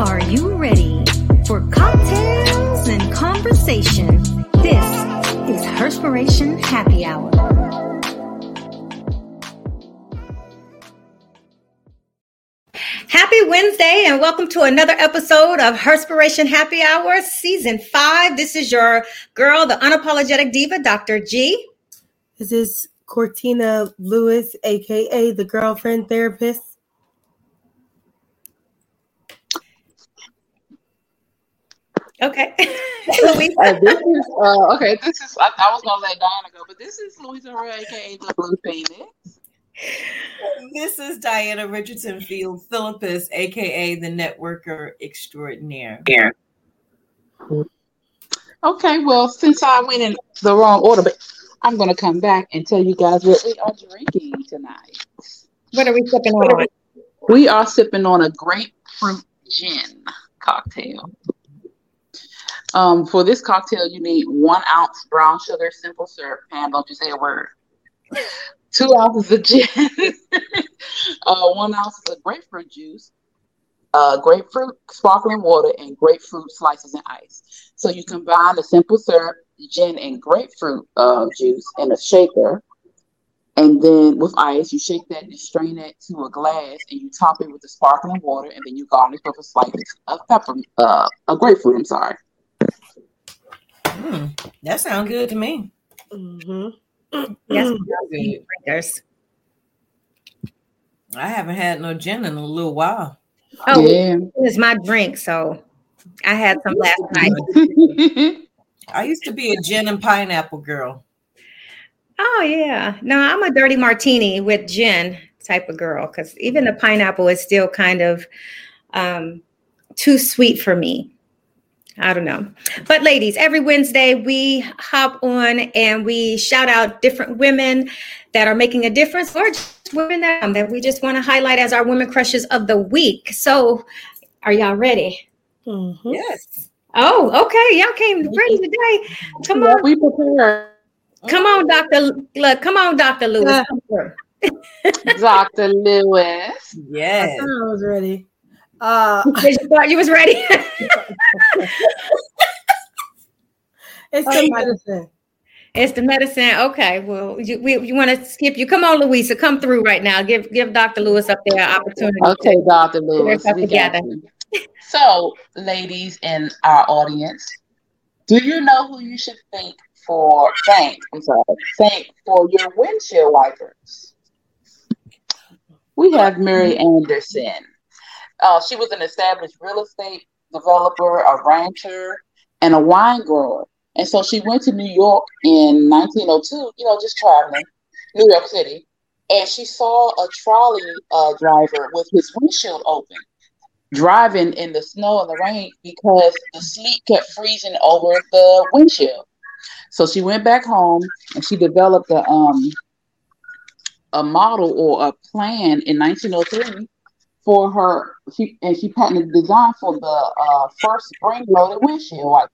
Are you ready for cocktails and conversation? This is Herspiration Happy Hour. Happy Wednesday, and welcome to another episode of Herspiration Happy Hour, Season 5. This is your girl, the unapologetic diva, Dr. G. This is Cortina Lewis, aka the girlfriend therapist. Okay. uh, this is uh, okay. This is I, I, was gonna let Diana go, but this is Louisa Roy, aka the Blue Phoenix. This is Diana Richardson Field Philippus, aka the networker extraordinaire. Yeah. Okay, well, since I went in the wrong order, but I'm gonna come back and tell you guys what we are drinking tonight. What are we sipping on? We are sipping on a grapefruit gin cocktail. Um, for this cocktail, you need one ounce brown sugar, simple syrup. Pam, don't you say a word. Two ounces of gin, uh, one ounce of grapefruit juice, uh, grapefruit sparkling water, and grapefruit slices and ice. So you combine the simple syrup, gin, and grapefruit uh, juice in a shaker. And then with ice, you shake that and strain it to a glass, and you top it with the sparkling water, and then you garnish with a slice of pepper, uh, a grapefruit. I'm sorry. Mm, that sounds good to me. Mm-hmm. Yes, drinkers. I haven't had no gin in a little while. Oh, yeah. it's my drink, so I had some last night. I used to be a gin and pineapple girl. Oh yeah, no, I'm a dirty martini with gin type of girl because even the pineapple is still kind of um, too sweet for me. I don't know. But ladies, every Wednesday we hop on and we shout out different women that are making a difference or just women that, um, that we just want to highlight as our women crushes of the week. So are y'all ready? Mm-hmm. Yes. Oh, okay. Y'all came ready today. Come on. We prepare. Come on, Dr. Look, come on, Dr. Lewis. Dr. Lewis. Yes. I was ready. Uh, you thought you was ready. it's the medicine. It's the medicine. Okay. Well, you, we, you want to skip you. Come on, Louisa. Come through right now. Give give Dr. Lewis up there opportunity. Okay, Dr. Lewis. We together. So, ladies in our audience, do you know who you should thank for thank? I'm sorry, thank for your windshield wipers. We have Mary Anderson. Uh, she was an established real estate developer, a rancher, and a wine grower. And so she went to New York in 1902, you know, just traveling, New York City. And she saw a trolley uh, driver with his windshield open, driving in the snow and the rain because the sleet kept freezing over the windshield. So she went back home and she developed a um a model or a plan in 1903 for her, she and she patented the design for the uh, first spring-loaded windshield wipers.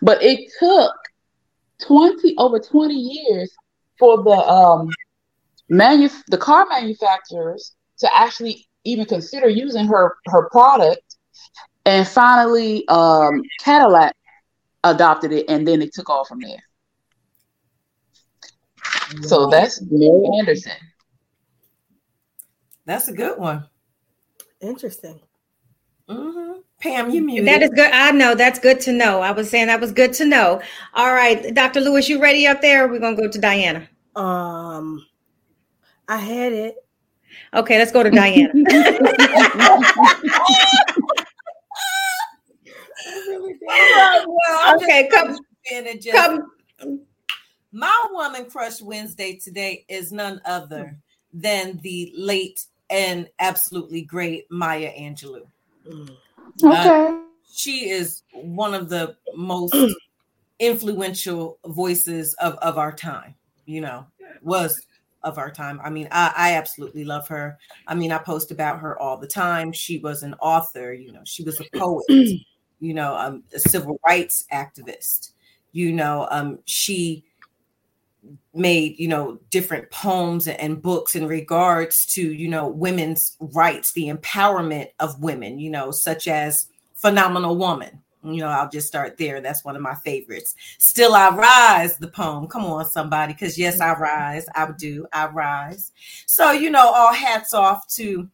But it took twenty over twenty years for the um manu- the car manufacturers to actually even consider using her her product, and finally um, Cadillac adopted it, and then it took off from there. So that's Mary Anderson. That's a good one. Interesting. Mm-hmm. Pam, you muted. That is good. I know that's good to know. I was saying that was good to know. All right, Dr. Lewis, you ready up there? we're gonna go to Diana. Um, I had it. Okay, let's go to Diana. okay, come, come. My woman crush Wednesday today is none other than the late and absolutely great Maya Angelou. Mm. Okay. Uh, she is one of the most influential voices of, of our time, you know, was of our time. I mean, I, I absolutely love her. I mean, I post about her all the time. She was an author, you know, she was a poet, you know, um, a civil rights activist, you know, um, she made you know different poems and books in regards to you know women's rights the empowerment of women you know such as phenomenal woman. You know i'll just start there. That's one of my favorites. Still i rise the poem. Come on somebody because yes i rise. I do. I rise. So you know all hats off to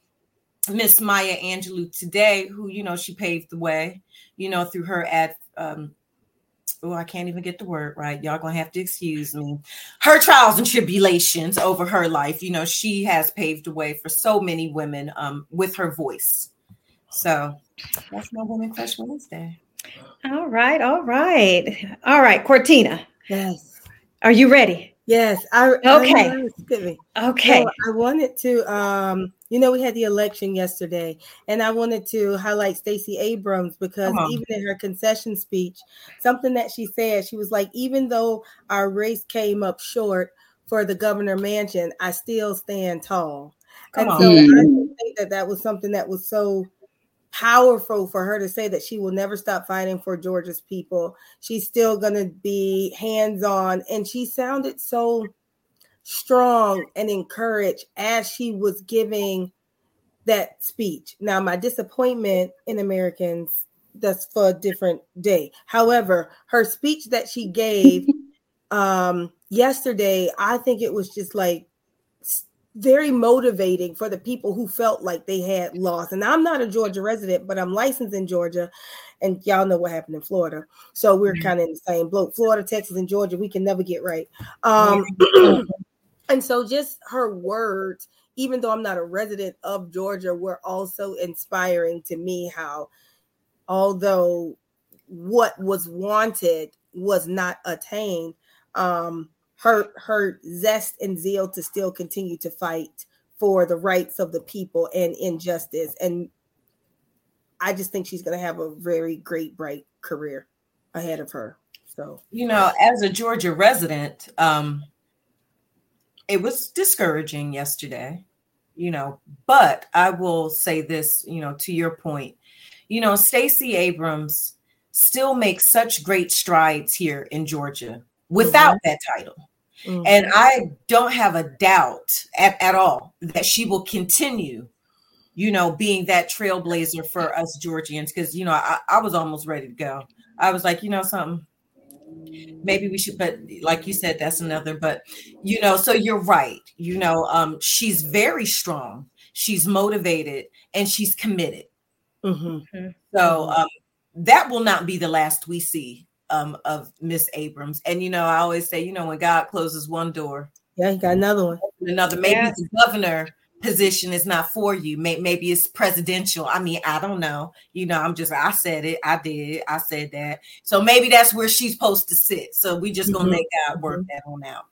miss maya angelou today who you know she paved the way you know through her ad um, oh, I can't even get the word right. Y'all gonna have to excuse me. Her trials and tribulations over her life. You know, she has paved the way for so many women um, with her voice. So that's my woman crush Wednesday. All right, all right, all right, Cortina. Yes. Are you ready? Yes. I okay. I okay. So I wanted to um you know, we had the election yesterday, and I wanted to highlight Stacey Abrams because even in her concession speech, something that she said, she was like, even though our race came up short for the governor mansion, I still stand tall. Come and on. so mm. I think that that was something that was so powerful for her to say that she will never stop fighting for Georgia's people. She's still going to be hands on. And she sounded so strong and encouraged as she was giving that speech. Now, my disappointment in Americans, that's for a different day. However, her speech that she gave um, yesterday, I think it was just like very motivating for the people who felt like they had lost. And I'm not a Georgia resident, but I'm licensed in Georgia. And y'all know what happened in Florida. So we're mm-hmm. kind of in the same boat. Florida, Texas, and Georgia, we can never get right. Um, And so just her words, even though I'm not a resident of Georgia, were also inspiring to me how although what was wanted was not attained, um, her her zest and zeal to still continue to fight for the rights of the people and injustice. And I just think she's gonna have a very great, bright career ahead of her. So you know, as a Georgia resident, um, it was discouraging yesterday, you know, but I will say this, you know, to your point, you know, Stacey Abrams still makes such great strides here in Georgia without mm-hmm. that title. Mm-hmm. And I don't have a doubt at, at all that she will continue, you know, being that trailblazer for us Georgians. Cause, you know, I, I was almost ready to go. I was like, you know, something, maybe we should but like you said that's another but you know so you're right you know um she's very strong she's motivated and she's committed mm-hmm. mm-hmm. so um that will not be the last we see um of miss abrams and you know i always say you know when god closes one door yeah he got another one another maybe yeah. the governor position is not for you. Maybe it's presidential. I mean, I don't know. You know, I'm just, I said it. I did. I said that. So maybe that's where she's supposed to sit. So we just going to mm-hmm. make God work mm-hmm. that on out.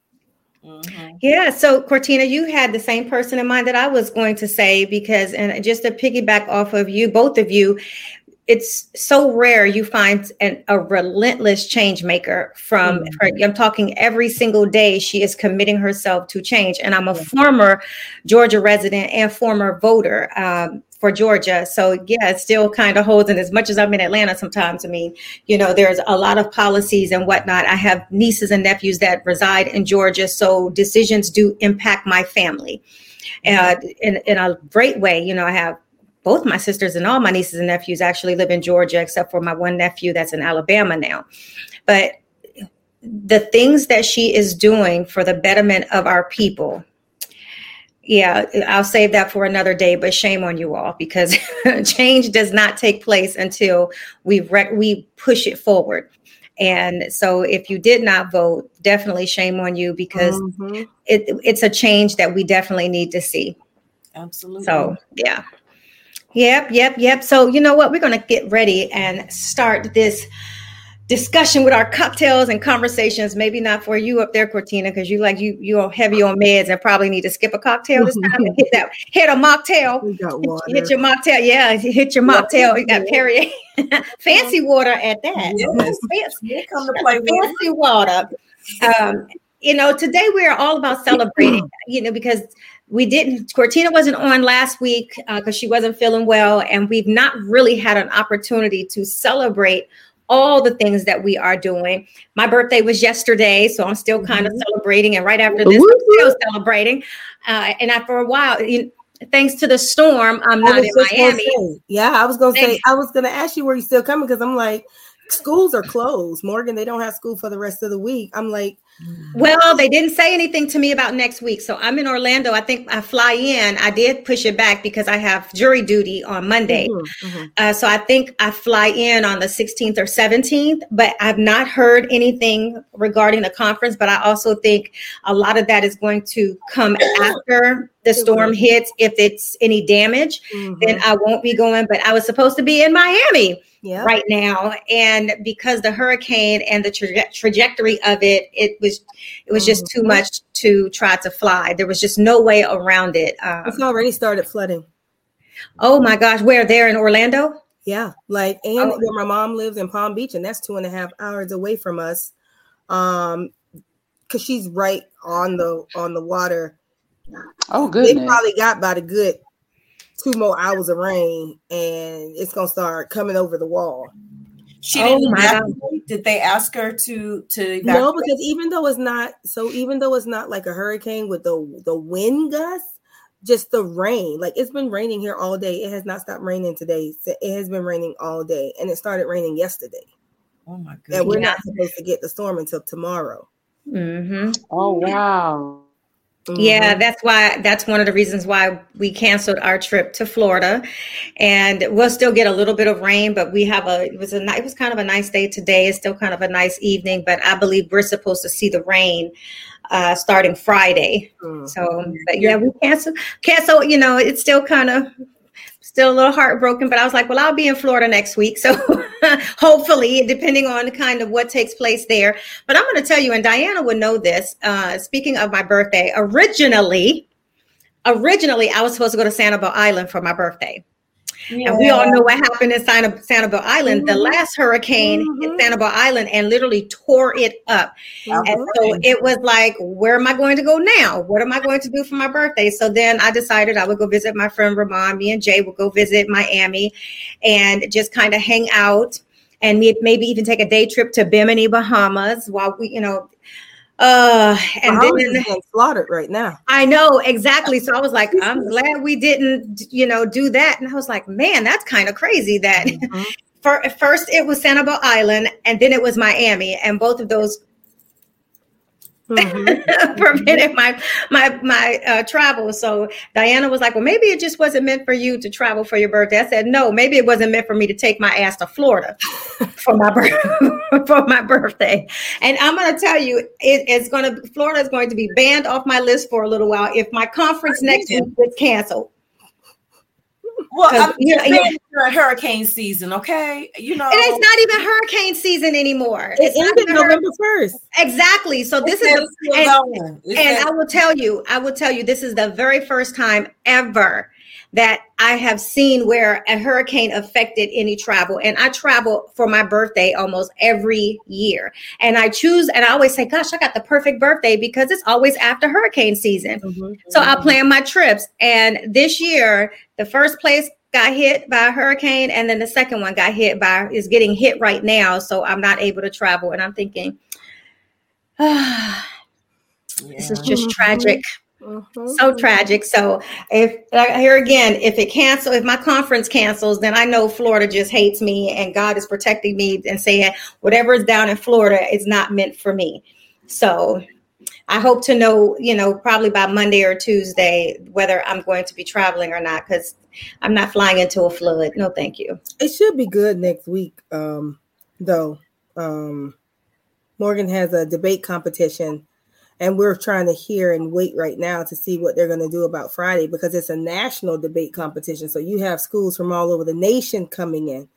Mm-hmm. Yeah. So, Cortina, you had the same person in mind that I was going to say because, and just to piggyback off of you, both of you, it's so rare you find an, a relentless change maker from mm-hmm. her, i'm talking every single day she is committing herself to change and i'm a former georgia resident and former voter um, for georgia. So yeah it still kind of holds and as much as i'm in atlanta sometimes i mean you know there's a lot of policies and whatnot. I have nieces and nephews that reside in georgia so decisions do impact my family. Uh, in, in a great way you know i have both my sisters and all my nieces and nephews actually live in Georgia, except for my one nephew that's in Alabama now. But the things that she is doing for the betterment of our people, yeah, I'll save that for another day. But shame on you all because change does not take place until we we push it forward. And so, if you did not vote, definitely shame on you because mm-hmm. it, it's a change that we definitely need to see. Absolutely. So, yeah. Yep, yep, yep. So, you know what? We're going to get ready and start this discussion with our cocktails and conversations. Maybe not for you up there, Cortina, because you like you you're heavy on meds and probably need to skip a cocktail this time. hit that, hit a mocktail. Hit your mocktail. Yeah, hit your mocktail. You got Perrier, fancy water at that. Yes. Fancy, come to play fancy water. Um, you know, today we are all about celebrating. You know, because we didn't cortina wasn't on last week because uh, she wasn't feeling well and we've not really had an opportunity to celebrate all the things that we are doing. My birthday was yesterday, so I'm still kind of mm-hmm. celebrating. And right after this, I'm still celebrating. Uh, and I, for a while, you, thanks to the storm, I'm not in Miami. Say, yeah, I was gonna say I was gonna ask you where you still coming because I'm like, schools are closed. Morgan, they don't have school for the rest of the week. I'm like, well, they didn't say anything to me about next week. So I'm in Orlando. I think I fly in. I did push it back because I have jury duty on Monday. Mm-hmm, mm-hmm. Uh, so I think I fly in on the 16th or 17th, but I've not heard anything regarding the conference. But I also think a lot of that is going to come after the storm hits. If it's any damage, mm-hmm. then I won't be going. But I was supposed to be in Miami yep. right now and because the hurricane and the tra- trajectory of it it was it was just too mm-hmm. much to try to fly there was just no way around it um, it's already started flooding oh my gosh where there in orlando yeah like and oh. where my mom lives in palm beach and that's two and a half hours away from us um because she's right on the on the water oh good they probably got about a good two more hours of rain and it's gonna start coming over the wall. She oh didn't my God. did they ask her to to evacuate? No, because even though it's not so even though it's not like a hurricane with the the wind gusts, just the rain. Like it's been raining here all day. It has not stopped raining today. It has been raining all day and it started raining yesterday. Oh my god. And we're not supposed to get the storm until tomorrow. Mm-hmm. Oh wow. Mm-hmm. Yeah, that's why that's one of the reasons why we canceled our trip to Florida. And we'll still get a little bit of rain, but we have a it was a it was kind of a nice day today. It's still kind of a nice evening, but I believe we're supposed to see the rain uh starting Friday. Mm-hmm. So but yeah, we cancel cancel, you know, it's still kind of still a little heartbroken, but I was like, well, I'll be in Florida next week. So hopefully, depending on kind of what takes place there. But I'm going to tell you, and Diana would know this. Uh, speaking of my birthday, originally, originally I was supposed to go to Sanibel Island for my birthday. Yeah. And we all know what happened in San- Sanibel Island. Mm-hmm. The last hurricane mm-hmm. hit Sanibel Island and literally tore it up. Mm-hmm. And so it was like, where am I going to go now? What am I going to do for my birthday? So then I decided I would go visit my friend Ramon. Me and Jay would go visit Miami and just kind of hang out and maybe even take a day trip to Bimini, Bahamas while we, you know, uh, and then getting slaughtered right now. I know exactly. So I was like, I'm glad we didn't, you know, do that. And I was like, man, that's kind of crazy that mm-hmm. for, first it was Sanibel Island and then it was Miami, and both of those mm-hmm. prevented my my my uh, travel. So Diana was like, "Well, maybe it just wasn't meant for you to travel for your birthday." I said, "No, maybe it wasn't meant for me to take my ass to Florida for my birth- for my birthday." And I'm going to tell you, it, it's going to Florida is going to be banned off my list for a little while if my conference next week gets canceled. Well, I'm you know, you're hurricane season, okay? You know, it's not even hurricane season anymore. It's, it's ended November first. Exactly. So this is, and, and I will tell you, I will tell you, this is the very first time ever that I have seen where a hurricane affected any travel. And I travel for my birthday almost every year. And I choose, and I always say, gosh, I got the perfect birthday because it's always after hurricane season. Mm-hmm. So I plan my trips. And this year, the first place got hit by a hurricane, and then the second one got hit by is getting hit right now. So I'm not able to travel. And I'm thinking, ah, yeah. this is just tragic. Mm-hmm. So tragic. So if here again, if it cancel, if my conference cancels, then I know Florida just hates me, and God is protecting me and saying whatever is down in Florida is not meant for me. So I hope to know, you know, probably by Monday or Tuesday whether I'm going to be traveling or not because I'm not flying into a flood. No, thank you. It should be good next week, um, though. Um, Morgan has a debate competition and we're trying to hear and wait right now to see what they're going to do about Friday because it's a national debate competition. So you have schools from all over the nation coming in.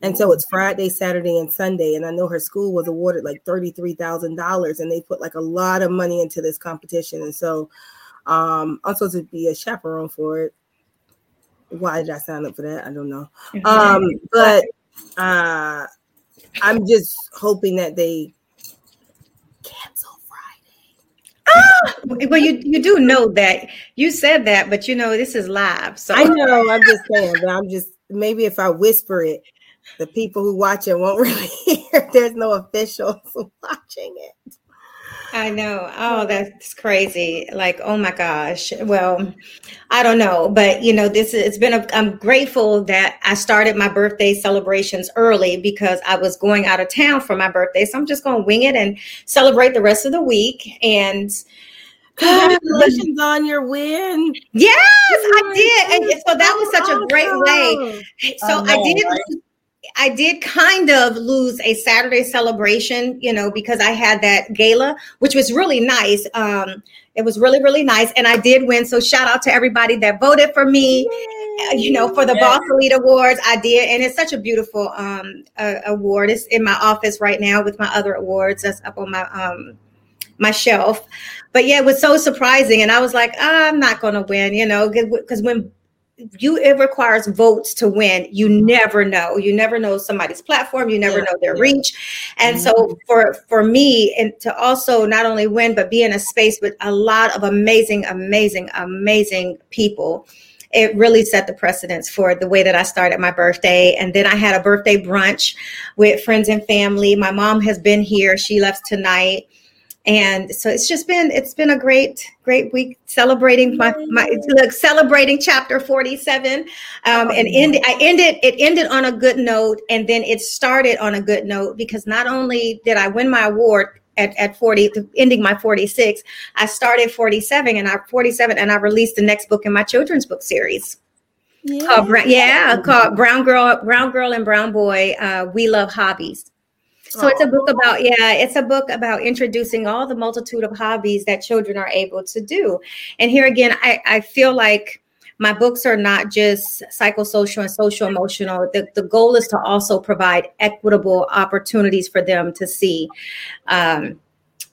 And so it's Friday, Saturday, and Sunday. And I know her school was awarded like $33,000 and they put like a lot of money into this competition. And so um, I'm supposed to be a chaperone for it. Why did I sign up for that? I don't know. Um, but uh, I'm just hoping that they ah, well, you you do know that you said that, but you know this is live. So I know. I'm just saying, but I'm just maybe if I whisper it, the people who watch it won't really hear. There's no officials watching it. I know. Oh, that's crazy. Like, oh my gosh. Well, I don't know, but you know, this it's been a I'm grateful that I started my birthday celebrations early because I was going out of town for my birthday. So I'm just going to wing it and celebrate the rest of the week. And um, congratulations on your win. Yes, I oh did. And so that was such a great way. So I did. I did kind of lose a Saturday celebration, you know, because I had that gala, which was really nice. Um, it was really, really nice. And I did win. So shout out to everybody that voted for me, Yay. you know, for the Boss Elite Awards. I did. And it's such a beautiful um, uh, award. It's in my office right now with my other awards that's up on my um, my shelf. But yeah, it was so surprising. And I was like, I'm not going to win, you know, because when you it requires votes to win you never know you never know somebody's platform you never yeah. know their reach and mm-hmm. so for for me and to also not only win but be in a space with a lot of amazing amazing amazing people it really set the precedence for the way that I started my birthday. And then I had a birthday brunch with friends and family. My mom has been here. She left tonight and so it's just been it's been a great great week celebrating my, my look celebrating chapter 47 um, and end, i ended it ended on a good note and then it started on a good note because not only did i win my award at, at 40 ending my 46 i started 47 and i 47 and i released the next book in my children's book series yeah, called, yeah called brown girl brown girl and brown boy uh, we love hobbies so it's a book about, yeah, it's a book about introducing all the multitude of hobbies that children are able to do. And here again, I, I feel like my books are not just psychosocial and social emotional. The, the goal is to also provide equitable opportunities for them to see. Um,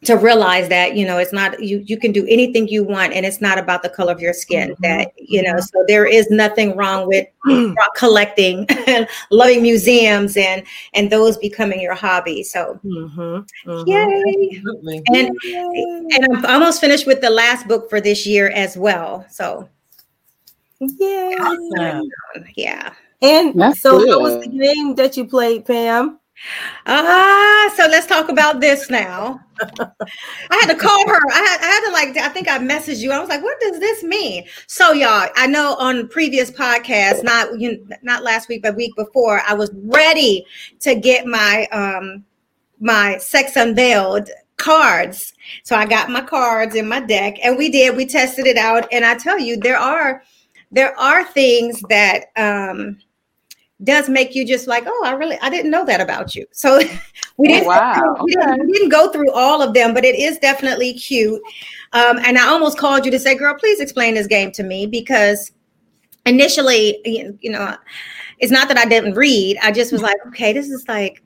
to realize that you know it's not you you can do anything you want and it's not about the color of your skin mm-hmm. that you know so there is nothing wrong with collecting loving museums and and those becoming your hobby so mm-hmm. Mm-hmm. yay and and i'm almost finished with the last book for this year as well so yeah awesome. yeah and That's so good. what was the game that you played pam Ah, so let's talk about this now. I had to call her. I had, I had to like. I think I messaged you. I was like, "What does this mean?" So, y'all, I know on previous podcasts, not you, not last week, but week before, I was ready to get my um my sex unveiled cards. So I got my cards in my deck, and we did. We tested it out, and I tell you, there are there are things that um does make you just like, oh, I really, I didn't know that about you. So we didn't, oh, wow. we, didn't we, didn't, go through all of them, but it is definitely cute. Um, and I almost called you to say, girl, please explain this game to me because initially, you know, it's not that I didn't read. I just was like, okay, this is like,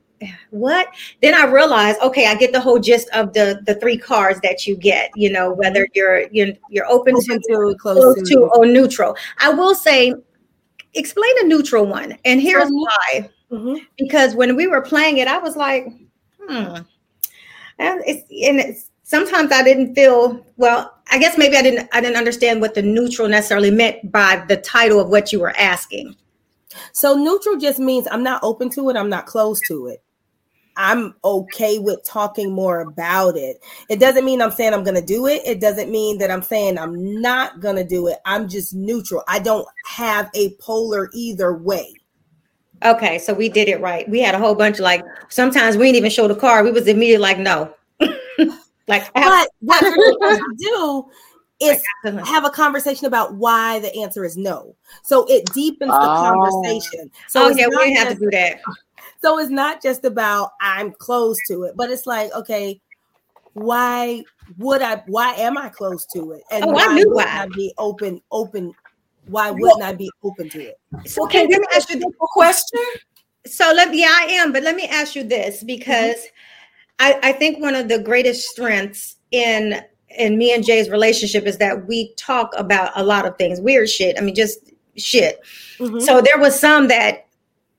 what then i realized okay i get the whole gist of the the three cards that you get you know whether you're you're, you're open, open to, to close, close to, to or neutral i will say explain a neutral one. And here's why. Mm-hmm. Because when we were playing it, I was like, hmm. And it's and it's sometimes I didn't feel well, I guess maybe I didn't I didn't understand what the neutral necessarily meant by the title of what you were asking. So neutral just means I'm not open to it, I'm not close to it. I'm okay with talking more about it. It doesn't mean I'm saying I'm going to do it. It doesn't mean that I'm saying I'm not going to do it. I'm just neutral. I don't have a polar either way. Okay, so we did it right. We had a whole bunch of like sometimes we didn't even show the card. We was immediately like no. like but what we're supposed to do is have a conversation about why the answer is no. So it deepens the oh. conversation. So oh, yeah, we didn't have to do that. So it's not just about I'm close to it, but it's like, okay, why would I why am I close to it? And oh, why I knew would why. I be open, open? Why wouldn't well, I be open to it? So okay, let me ask you a question. So let me, yeah, I am, but let me ask you this because mm-hmm. I, I think one of the greatest strengths in in me and Jay's relationship is that we talk about a lot of things, weird shit. I mean, just shit. Mm-hmm. So there was some that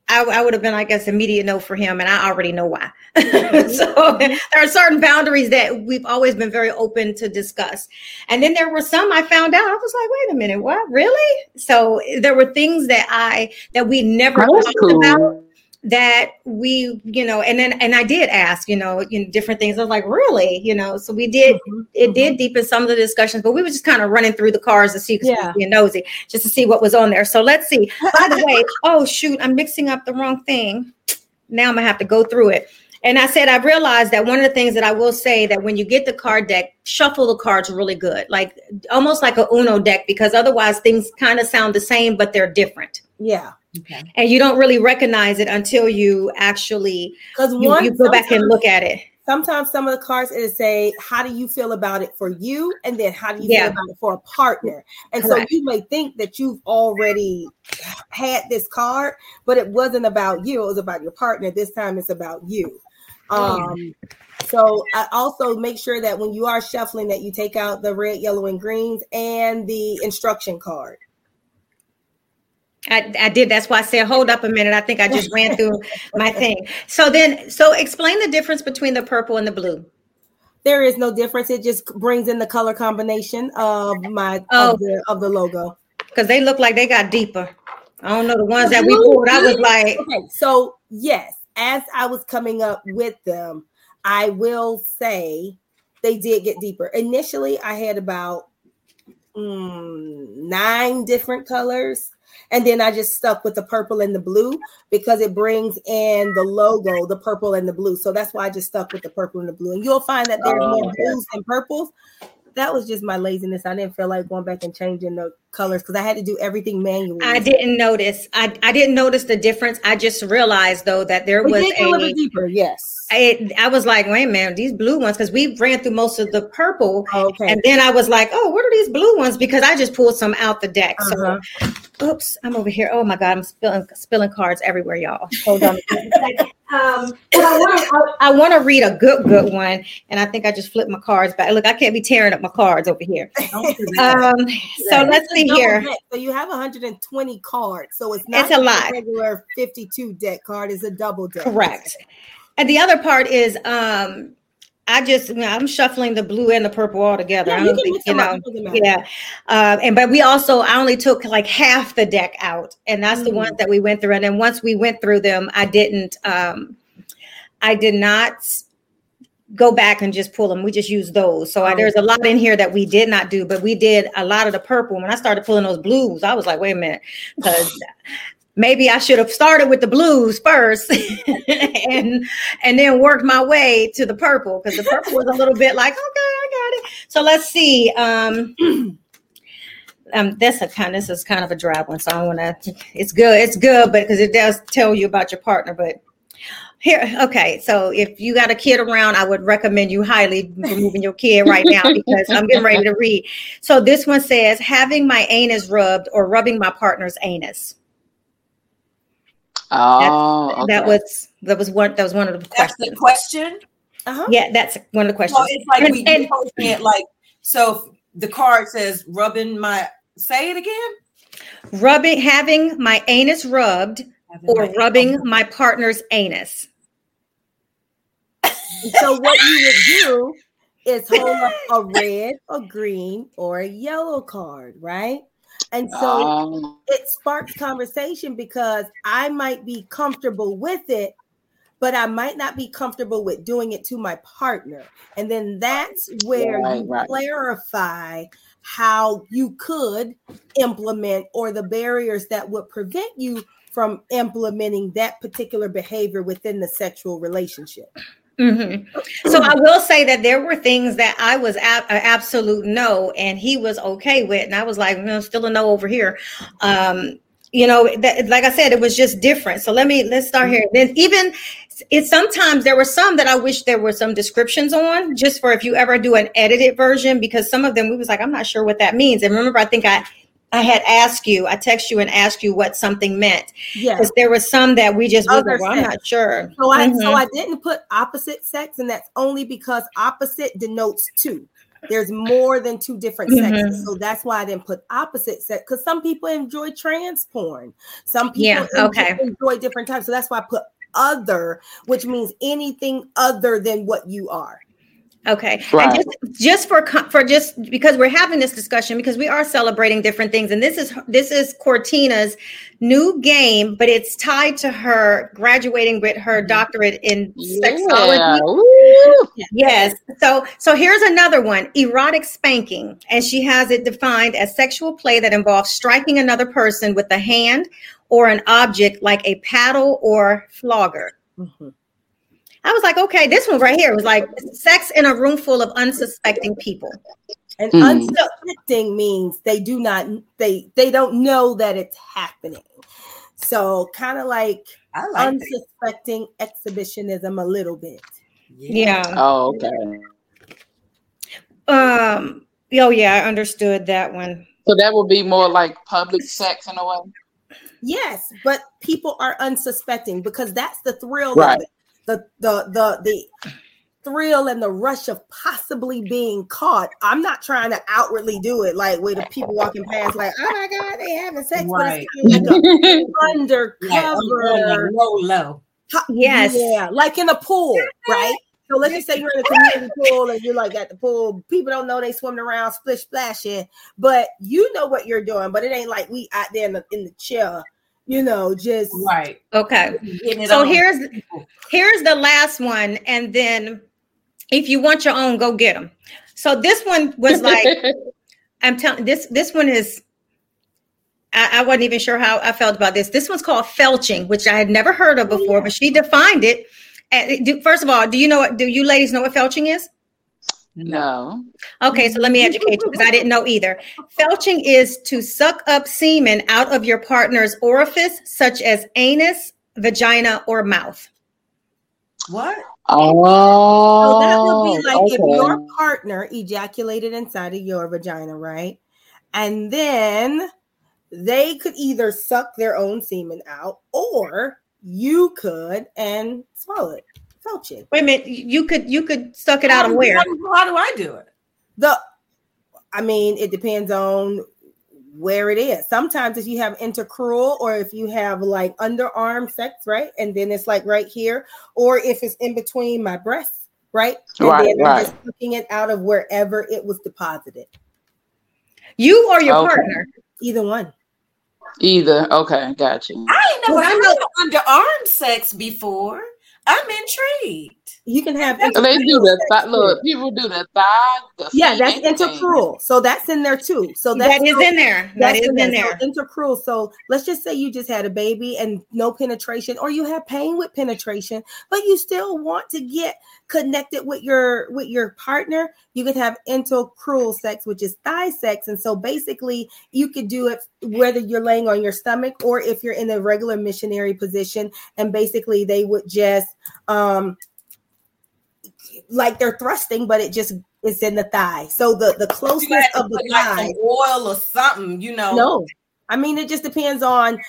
I, I, would have been, I guess, immediate no for him, and I already know why. Mm-hmm. so there are certain boundaries that we've always been very open to discuss. And then there were some I found out. I was like, wait a minute, what? Really? So there were things that I that we never talked cool. about that we, you know, and then and I did ask, you know, you know, different things. I was like, really, you know, so we did. Mm-hmm. It did mm-hmm. deepen some of the discussions, but we were just kind of running through the cars to see, yeah, being nosy, just to see what was on there. So let's see. By the way, oh shoot, I'm mixing up the wrong thing. Now I'm gonna have to go through it. And I said, I realized that one of the things that I will say that when you get the card deck, shuffle the cards really good, like almost like a Uno deck, because otherwise things kind of sound the same, but they're different. Yeah. Okay. And you don't really recognize it until you actually because you, you go back and look at it. Sometimes some of the cards it say, "How do you feel about it for you?" and then "How do you yeah. feel about it for a partner?" And Correct. so you may think that you've already had this card, but it wasn't about you; it was about your partner. This time, it's about you. Um, so I also make sure that when you are shuffling that you take out the red, yellow, and greens and the instruction card. I, I did. That's why I said, hold up a minute. I think I just ran through my thing. So then, so explain the difference between the purple and the blue. There is no difference. It just brings in the color combination of my oh. of, the, of the logo. Because they look like they got deeper. I don't know the ones that we pulled. I was like, okay. So yes, as I was coming up with them, I will say they did get deeper. Initially, I had about mm, nine different colors. And then I just stuck with the purple and the blue because it brings in the logo, the purple and the blue. So that's why I just stuck with the purple and the blue. And you'll find that there's oh, more blues and purples. That was just my laziness. I didn't feel like going back and changing the colors because I had to do everything manually. I didn't notice. I, I didn't notice the difference. I just realized though that there we was a, a little deeper. Yes. I, I was like, wait a minute, these blue ones, because we ran through most of the purple. Okay. And then I was like, oh, what are these blue ones? Because I just pulled some out the deck. Uh-huh. So oops, I'm over here. Oh my God, I'm spilling spilling cards everywhere, y'all. Hold on. um, I want to read a good, good one. And I think I just flipped my cards back. Look, I can't be tearing up my cards over here. um, so let's see here. Deck. So you have 120 cards. So it's not it's a lot. regular 52 deck card, it's a double deck. Correct. And the other part is um I just you know, I'm shuffling the blue and the purple all together. Yeah, I don't think, you know, yeah. Uh, and but we also I only took like half the deck out, and that's mm. the ones that we went through. And then once we went through them, I didn't um I did not go back and just pull them. We just used those. So oh. I, there's a lot in here that we did not do, but we did a lot of the purple. When I started pulling those blues, I was like, wait a minute, because maybe I should have started with the blues first and and then worked my way to the purple because the purple was a little bit like, okay, I got it. So let's see. Um um, that's a kind. This is kind of a dry one, so I want to. It's good. It's good, but because it does tell you about your partner. But here, okay. So if you got a kid around, I would recommend you highly removing your kid right now because I'm getting ready to read. So this one says, having my anus rubbed or rubbing my partner's anus. Oh, okay. that was that was one that was one of the that's questions. the question. Uh-huh. Yeah, that's one of the questions. Well, it's like and, we and, it like so. The card says rubbing my. Say it again. Rubbing, having my anus rubbed, having or my rubbing anus. my partner's anus. so what you would do is hold up a red, a green, or a yellow card, right? And so um, it sparks conversation because I might be comfortable with it, but I might not be comfortable with doing it to my partner. And then that's where you right. clarify how you could implement or the barriers that would prevent you from implementing that particular behavior within the sexual relationship. Mm-hmm. So I will say that there were things that I was ab- absolute no, and he was okay with, and I was like, no, still a no over here. Um, you know, that, like I said, it was just different. So let me let's start here. Then even it sometimes there were some that I wish there were some descriptions on, just for if you ever do an edited version, because some of them we was like, I'm not sure what that means. And remember, I think I I had asked you, I text you and asked you what something meant. Yes. Because there was some that we just wasn't, well, I'm not sure. So I mm-hmm. so I didn't put opposite sex, and that's only because opposite denotes two. There's more than two different mm-hmm. sexes. So that's why I didn't put opposite sex. Because some people enjoy trans porn. Some people yeah, okay. enjoy, enjoy different types. So that's why I put other, which means anything other than what you are. Okay. Right. And just, just for for just because we're having this discussion because we are celebrating different things and this is this is Cortina's new game but it's tied to her graduating with her mm-hmm. doctorate in sexology. Woo. Yes. So so here's another one, erotic spanking and she has it defined as sexual play that involves striking another person with a hand or an object like a paddle or flogger. Mm-hmm. I was like, okay, this one right here was like sex in a room full of unsuspecting people. And mm. unsuspecting means they do not they they don't know that it's happening. So kind of like, like unsuspecting that. exhibitionism a little bit. Yeah. yeah. Oh, okay. Um. Oh, yeah. I understood that one. So that would be more like public sex in a way. Yes, but people are unsuspecting because that's the thrill right. of it the the the the thrill and the rush of possibly being caught. I'm not trying to outwardly do it like with the people walking past, like, oh my god, they having sex, right. but it's like undercover, oh, low, low. Yes, yeah, like in a pool, right? So let's just say you're in a community pool and you're like at the pool. People don't know they swimming around, splish splashing, but you know what you're doing. But it ain't like we out there in the, in the chair you know, just right. Okay. So here's here's the last one, and then if you want your own, go get them. So this one was like, I'm telling this this one is. I, I, wasn't even sure how I felt about this. This one's called felching, which I had never heard of before, but she defined it. And first of all, do you know what? Do you ladies know what felching is? No. Okay, so let me educate you because I didn't know either. Felching is to suck up semen out of your partner's orifice, such as anus, vagina, or mouth. What? Oh, so that would be like okay. if your partner ejaculated inside of your vagina, right? And then they could either suck their own semen out or you could and swallow it. Wait a minute. You could you could suck it out of where? How, how do I do it? The I mean, it depends on where it is. Sometimes if you have intercrural or if you have like underarm sex, right? And then it's like right here, or if it's in between my breasts, right? And right, then right. just sucking it out of wherever it was deposited. You or your okay. partner? Either one. Either. Okay, got you. I ain't never had underarm sex before. I'm intrigued. You can have. They do that. Th- look, people do that thigh. yeah, that's intercrural. So that's in there too. So that's that is in there. That is in there. there. So intercrural. So let's just say you just had a baby and no penetration, or you have pain with penetration, but you still want to get connected with your with your partner. You could have intercrural sex, which is thigh sex, and so basically you could do it whether you're laying on your stomach or if you're in a regular missionary position, and basically they would just um like they're thrusting, but it just is in the thigh. So the the closeness of the thigh, like oil or something, you know. No, I mean it just depends on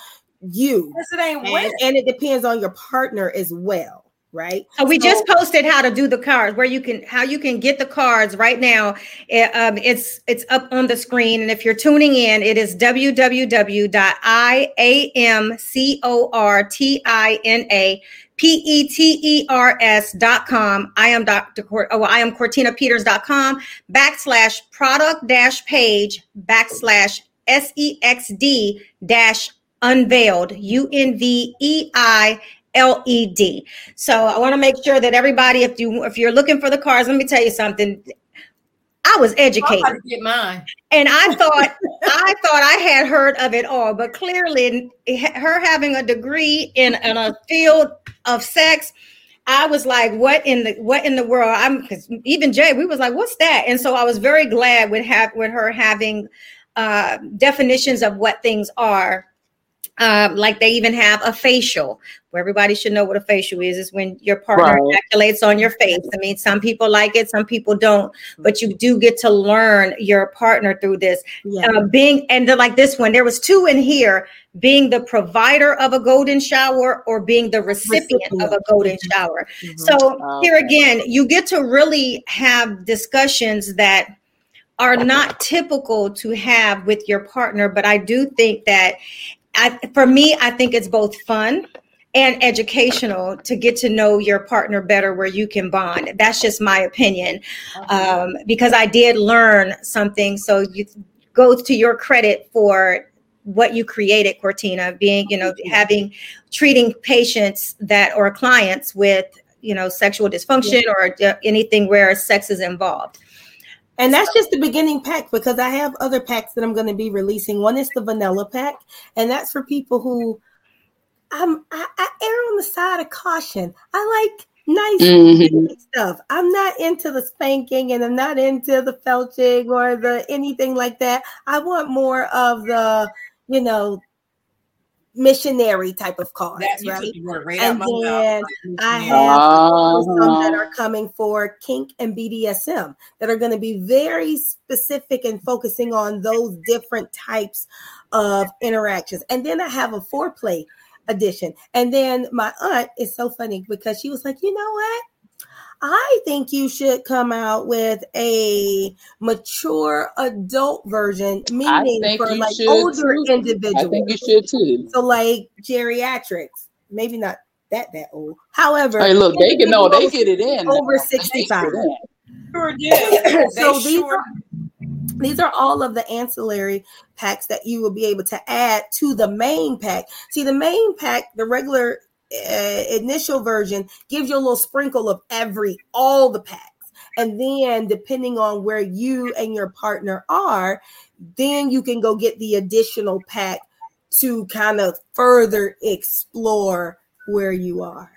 you. Yes, it ain't and, and, it depends on your partner as well. Right. So we so, just posted how to do the cards, where you can how you can get the cards right now. It, um, it's it's up on the screen, and if you're tuning in, it is www.iamcortina P-E-T-E-R-S dot com. I am Dr. Cort- oh, I am Cortina Peters dot com backslash product dash page backslash S-E-X-D dash unveiled U-N-V-E-I L-E-D. So I want to make sure that everybody, if you if you're looking for the cars, let me tell you something. I was educated. mine. And I thought I thought I had heard of it all, but clearly her having a degree in, in a field of sex, I was like, what in the what in the world? I'm because even Jay, we was like, what's that? And so I was very glad with have with her having uh, definitions of what things are um, like they even have a facial where everybody should know what a facial is is when your partner right. ejaculates on your face i mean some people like it some people don't but you do get to learn your partner through this yeah. uh, being and like this one there was two in here being the provider of a golden shower or being the recipient, recipient. of a golden mm-hmm. shower mm-hmm. so oh, here again you get to really have discussions that are not typical to have with your partner but i do think that I, for me, I think it's both fun and educational to get to know your partner better where you can bond. That's just my opinion. Um, because I did learn something. So you go to your credit for what you created, Cortina, being, you know, having treating patients that or clients with, you know, sexual dysfunction yeah. or anything where sex is involved. And that's just the beginning pack because I have other packs that I'm going to be releasing. One is the vanilla pack, and that's for people who I'm I, I err on the side of caution. I like nice mm-hmm. stuff. I'm not into the spanking and I'm not into the felching or the anything like that. I want more of the, you know, missionary type of cards, right? right? and then I have uh-huh. some that are coming for kink and BDSM that are going to be very specific and focusing on those different types of interactions. And then I have a foreplay edition. And then my aunt is so funny because she was like, you know what? I think you should come out with a mature adult version, meaning for like older too. individuals. I think you should too. So like geriatrics, maybe not that that old. However, hey, look, they can know they get it in over sixty five. Sure do. so these sure. are these are all of the ancillary packs that you will be able to add to the main pack. See, the main pack, the regular uh, initial version, gives you a little sprinkle of every, all the packs. And then, depending on where you and your partner are, then you can go get the additional pack to kind of further explore where you are.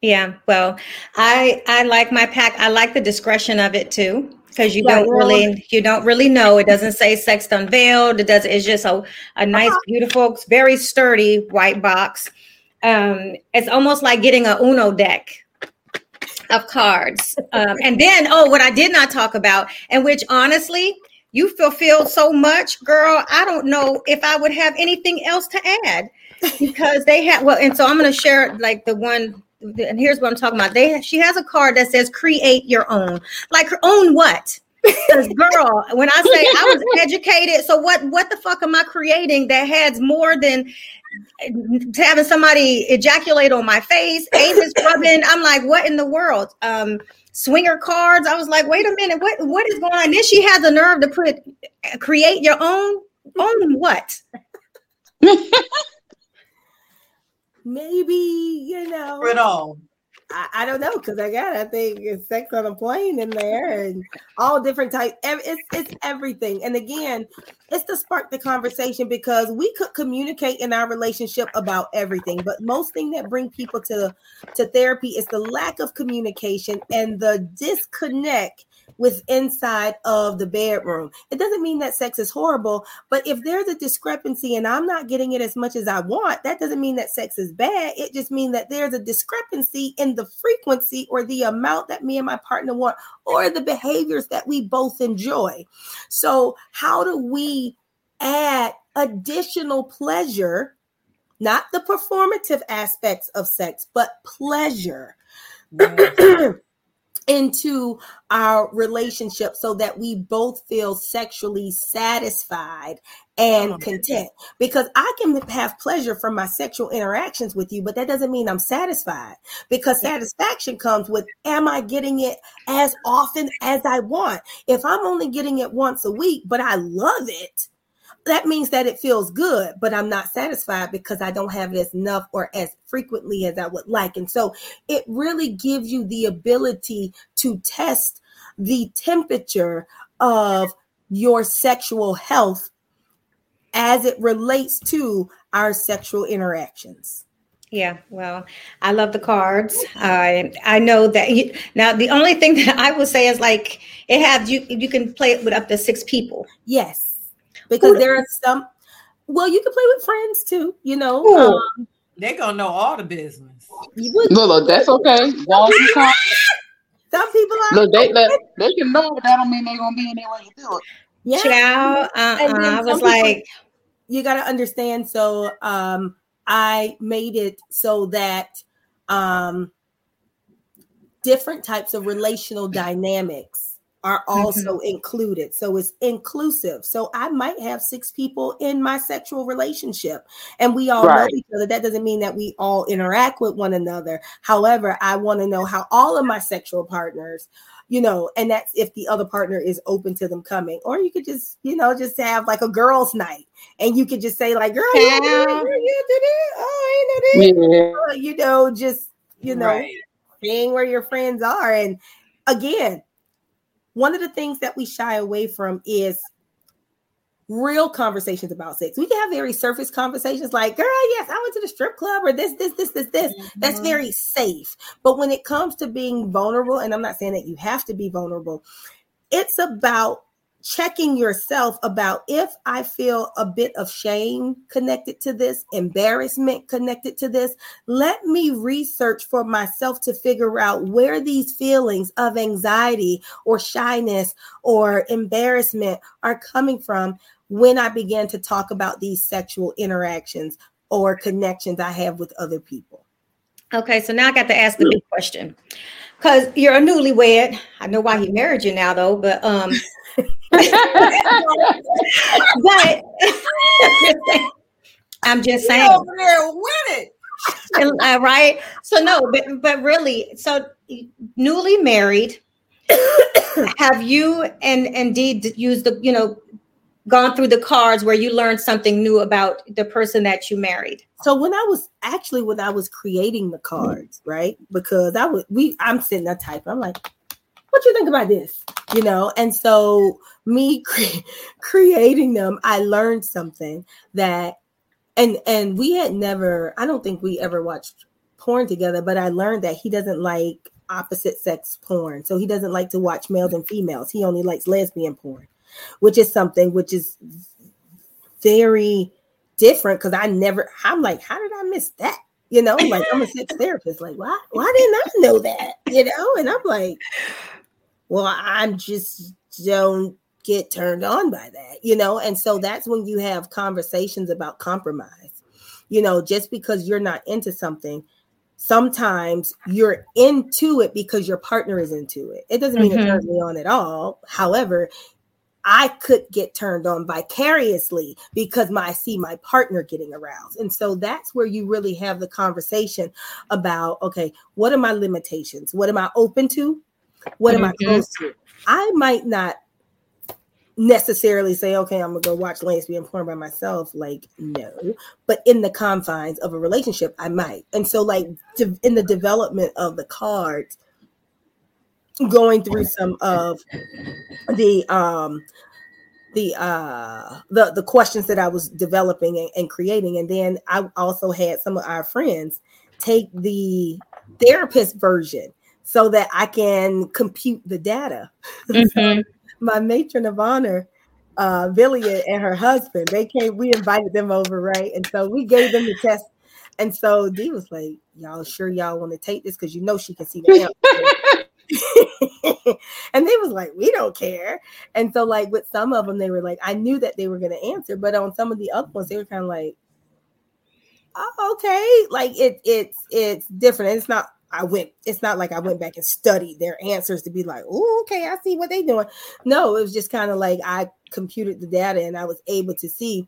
Yeah, well, I I like my pack. I like the discretion of it too because you yeah, don't really you don't really know. It doesn't say sex unveiled. It does. It's just a a nice, uh-huh. beautiful, very sturdy white box. Um, it's almost like getting a Uno deck of cards. Um, and then, oh, what I did not talk about, and which honestly, you fulfilled so much, girl. I don't know if I would have anything else to add because they have well, and so I'm going to share like the one and here's what I'm talking about. They she has a card that says create your own. Like her own what? Because girl, when I say I was educated, so what what the fuck am I creating that has more than having somebody ejaculate on my face, anus rubbing? I'm like, what in the world? Um, swinger cards. I was like, wait a minute, what what is going on? And then she has the nerve to put create your own own what? maybe you know for it all. I, I don't know because I got I think it's sex on a plane in there and all different types. It's it's everything. And again, it's to spark the conversation because we could communicate in our relationship about everything, but most thing that bring people to to therapy is the lack of communication and the disconnect with inside of the bedroom. It doesn't mean that sex is horrible, but if there's a discrepancy and I'm not getting it as much as I want, that doesn't mean that sex is bad. It just means that there's a discrepancy in the frequency or the amount that me and my partner want or the behaviors that we both enjoy. So, how do we add additional pleasure? Not the performative aspects of sex, but pleasure. into our relationship so that we both feel sexually satisfied and content. Because I can have pleasure from my sexual interactions with you, but that doesn't mean I'm satisfied. Because satisfaction comes with am I getting it as often as I want? If I'm only getting it once a week, but I love it, that means that it feels good, but I'm not satisfied because I don't have it as enough or as frequently as I would like. And so it really gives you the ability to test the temperature of your sexual health as it relates to our sexual interactions. Yeah, well, I love the cards. I I know that you, now the only thing that I would say is like it has you you can play it with up to six people. Yes because there are some. Well, you can play with friends too. You know, um, they're gonna know all the business. Look, look, that's okay. Some people are. Look, they, they, they can know, but that don't mean they're gonna be in there when you do it. Yeah, Child, uh-uh. I was like, you got to understand. So, um, I made it so that um, different types of relational dynamics are also mm-hmm. included. So it's inclusive. So I might have six people in my sexual relationship and we all right. know each other. That doesn't mean that we all interact with one another. However, I want to know how all of my sexual partners, you know, and that's if the other partner is open to them coming. Or you could just, you know, just have like a girls' night and you could just say, like, girl, it. Oh, I did it. Yeah. You know, just, you know, right. being where your friends are. And again, one of the things that we shy away from is real conversations about sex. We can have very surface conversations like, girl, yes, I went to the strip club or this, this, this, this, this. Mm-hmm. That's very safe. But when it comes to being vulnerable, and I'm not saying that you have to be vulnerable, it's about checking yourself about if I feel a bit of shame connected to this, embarrassment connected to this, let me research for myself to figure out where these feelings of anxiety or shyness or embarrassment are coming from when I began to talk about these sexual interactions or connections I have with other people. Okay, so now I got to ask the big question. Because you're a newlywed. I know why he married you now, though, but um but I'm just saying. Over there with it. uh, right. So no, but but really, so newly married. have you and indeed used the you know gone through the cards where you learned something new about the person that you married? So when I was actually when I was creating the cards, right? Because I was we I'm sitting there typing. I'm like, what you think about this? You know, and so me cre- creating them, I learned something that, and and we had never, I don't think we ever watched porn together, but I learned that he doesn't like opposite sex porn, so he doesn't like to watch males and females. He only likes lesbian porn, which is something which is very different because I never. I'm like, how did I miss that? You know, like I'm a sex therapist. Like, why? Why didn't I know that? You know, and I'm like, well, I'm just don't get turned on by that, you know? And so that's when you have conversations about compromise. You know, just because you're not into something, sometimes you're into it because your partner is into it. It doesn't mean mm-hmm. it turns me on at all. However, I could get turned on vicariously because my I see my partner getting aroused. And so that's where you really have the conversation about okay, what are my limitations? What am I open to? What am I mm-hmm. close to? I might not necessarily say, okay, I'm gonna go watch Lance lesbian porn by myself. Like, no, but in the confines of a relationship, I might. And so, like, to, in the development of the cards, going through some of the um the uh the the questions that I was developing and, and creating, and then I also had some of our friends take the therapist version so that I can compute the data. Mm-hmm. so my matron of honor, uh, Villia and her husband, they came, we invited them over, right? And so we gave them the test. And so Dee was like, Y'all sure y'all want to take this? Because you know she can see the and they was like, we don't care. And so, like with some of them, they were like, I knew that they were going to answer, but on some of the other ones, they were kind of like, oh, okay, like it, it's it's different. It's not I went, it's not like I went back and studied their answers to be like, oh, okay, I see what they're doing. No, it was just kind of like I computed the data and I was able to see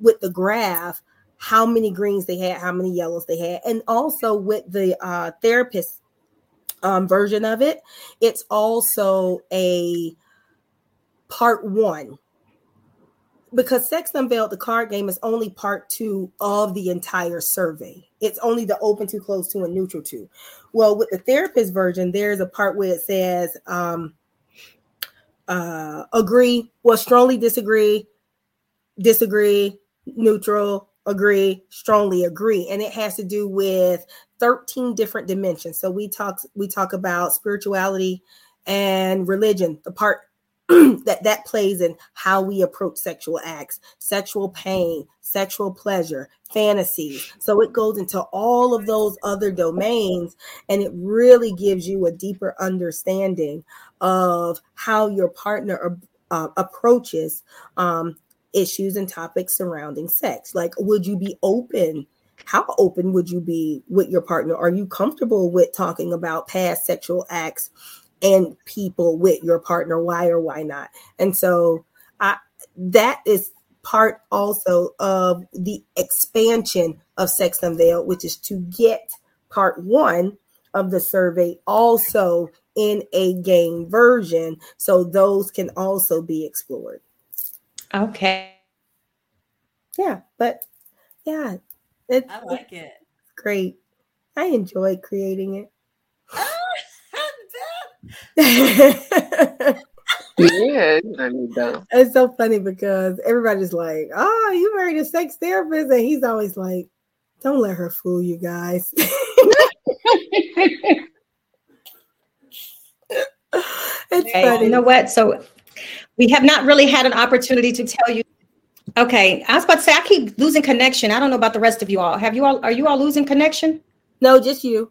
with the graph how many greens they had, how many yellows they had, and also with the uh, therapist um, version of it, it's also a part one because Sex Unveiled, the card game, is only part two of the entire survey. It's only the open to, close to, and neutral to. Well, with the therapist version, there's a part where it says um, uh, agree, well, strongly disagree, disagree, neutral, agree, strongly agree, and it has to do with 13 different dimensions. So we talk we talk about spirituality and religion, the part that that plays in how we approach sexual acts, sexual pain, sexual pleasure, fantasy. So it goes into all of those other domains and it really gives you a deeper understanding of how your partner uh, approaches um, issues and topics surrounding sex. Like, would you be open? How open would you be with your partner? Are you comfortable with talking about past sexual acts and people with your partner. Why or why not? And so I, that is part also of the expansion of Sex Unveiled, which is to get part one of the survey also in a game version. So those can also be explored. Okay. Yeah, but yeah, it's, I like it. Great. I enjoy creating it. Yeah, it's so funny because everybody's like, "Oh, you married a sex therapist," and he's always like, "Don't let her fool you guys." it's hey, funny. You know what? So we have not really had an opportunity to tell you. Okay, I was about to say I keep losing connection. I don't know about the rest of you all. Have you all? Are you all losing connection? No, just you.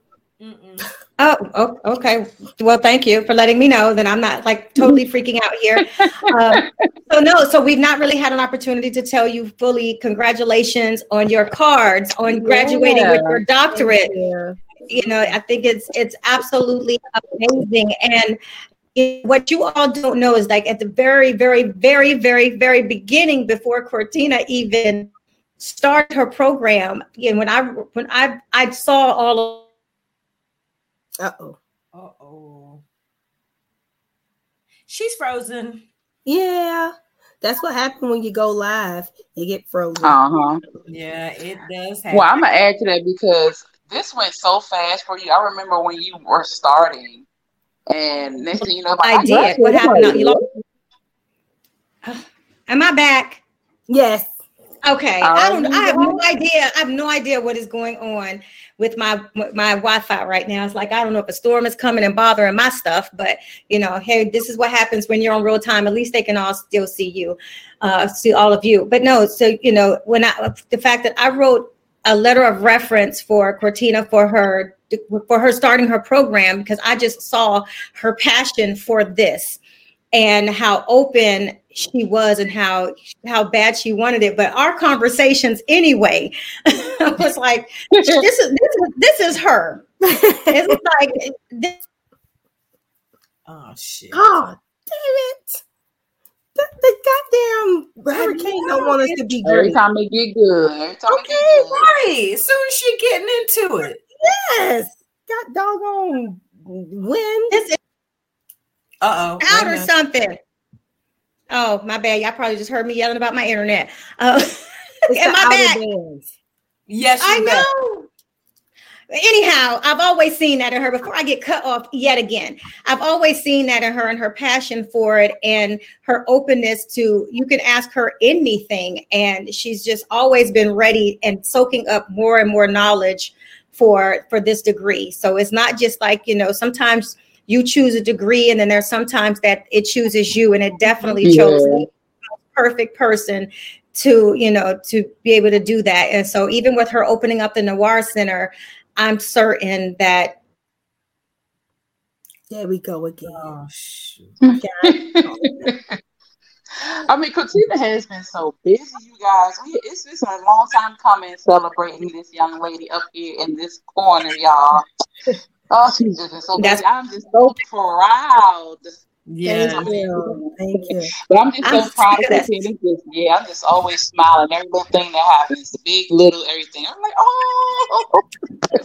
Oh, oh, okay. Well, thank you for letting me know that I'm not like totally freaking out here. Um, so no, so we've not really had an opportunity to tell you fully congratulations on your cards, on graduating yeah. with your doctorate. You. you know, I think it's it's absolutely amazing. And what you all don't know is like at the very, very, very, very, very beginning, before Cortina even started her program, and when I when I I saw all of uh oh. Uh oh. She's frozen. Yeah. That's what happened when you go live. You get frozen. Uh huh. Yeah, it does happen. Well, I'm gonna add to that because this went so fast for you. I remember when you were starting, and next thing you know, I, I did. What happened? You lost. Am I back? Yes. Okay. I don't. I have no idea. I have no idea what is going on with my my Wi-Fi right now. It's like I don't know if a storm is coming and bothering my stuff, but you know, hey, this is what happens when you're on real time. At least they can all still see you, uh, see all of you. But no, so you know, when I the fact that I wrote a letter of reference for Cortina for her for her starting her program because I just saw her passion for this and how open she was and how how bad she wanted it but our conversations anyway was like this is this is this is her it's like this, oh shit oh damn it the, the goddamn hurricane don't want us to be great. Every time they get good. Okay, get good. right. Soon as she getting into it. Yes. Got doggone wind. This uh oh. Out or something. Oh, my bad. Y'all probably just heard me yelling about my internet. Uh, am I back? Yes, I know. Anyhow, I've always seen that in her before I get cut off yet again. I've always seen that in her and her passion for it and her openness to you can ask her anything. And she's just always been ready and soaking up more and more knowledge for for this degree. So it's not just like, you know, sometimes you choose a degree and then there's sometimes that it chooses you and it definitely yeah. chose the perfect person to you know to be able to do that and so even with her opening up the noir center i'm certain that there we go again oh, I mean, Katina has been so busy, you guys. It's been a long time coming celebrating this young lady up here in this corner, y'all. Oh, she's just so That's, I'm just so proud. Yeah, thank you. Thank you. But I'm just so I'm proud of her. Just, yeah, I'm just always smiling. Every little thing that happens, big, little, everything. I'm like, oh.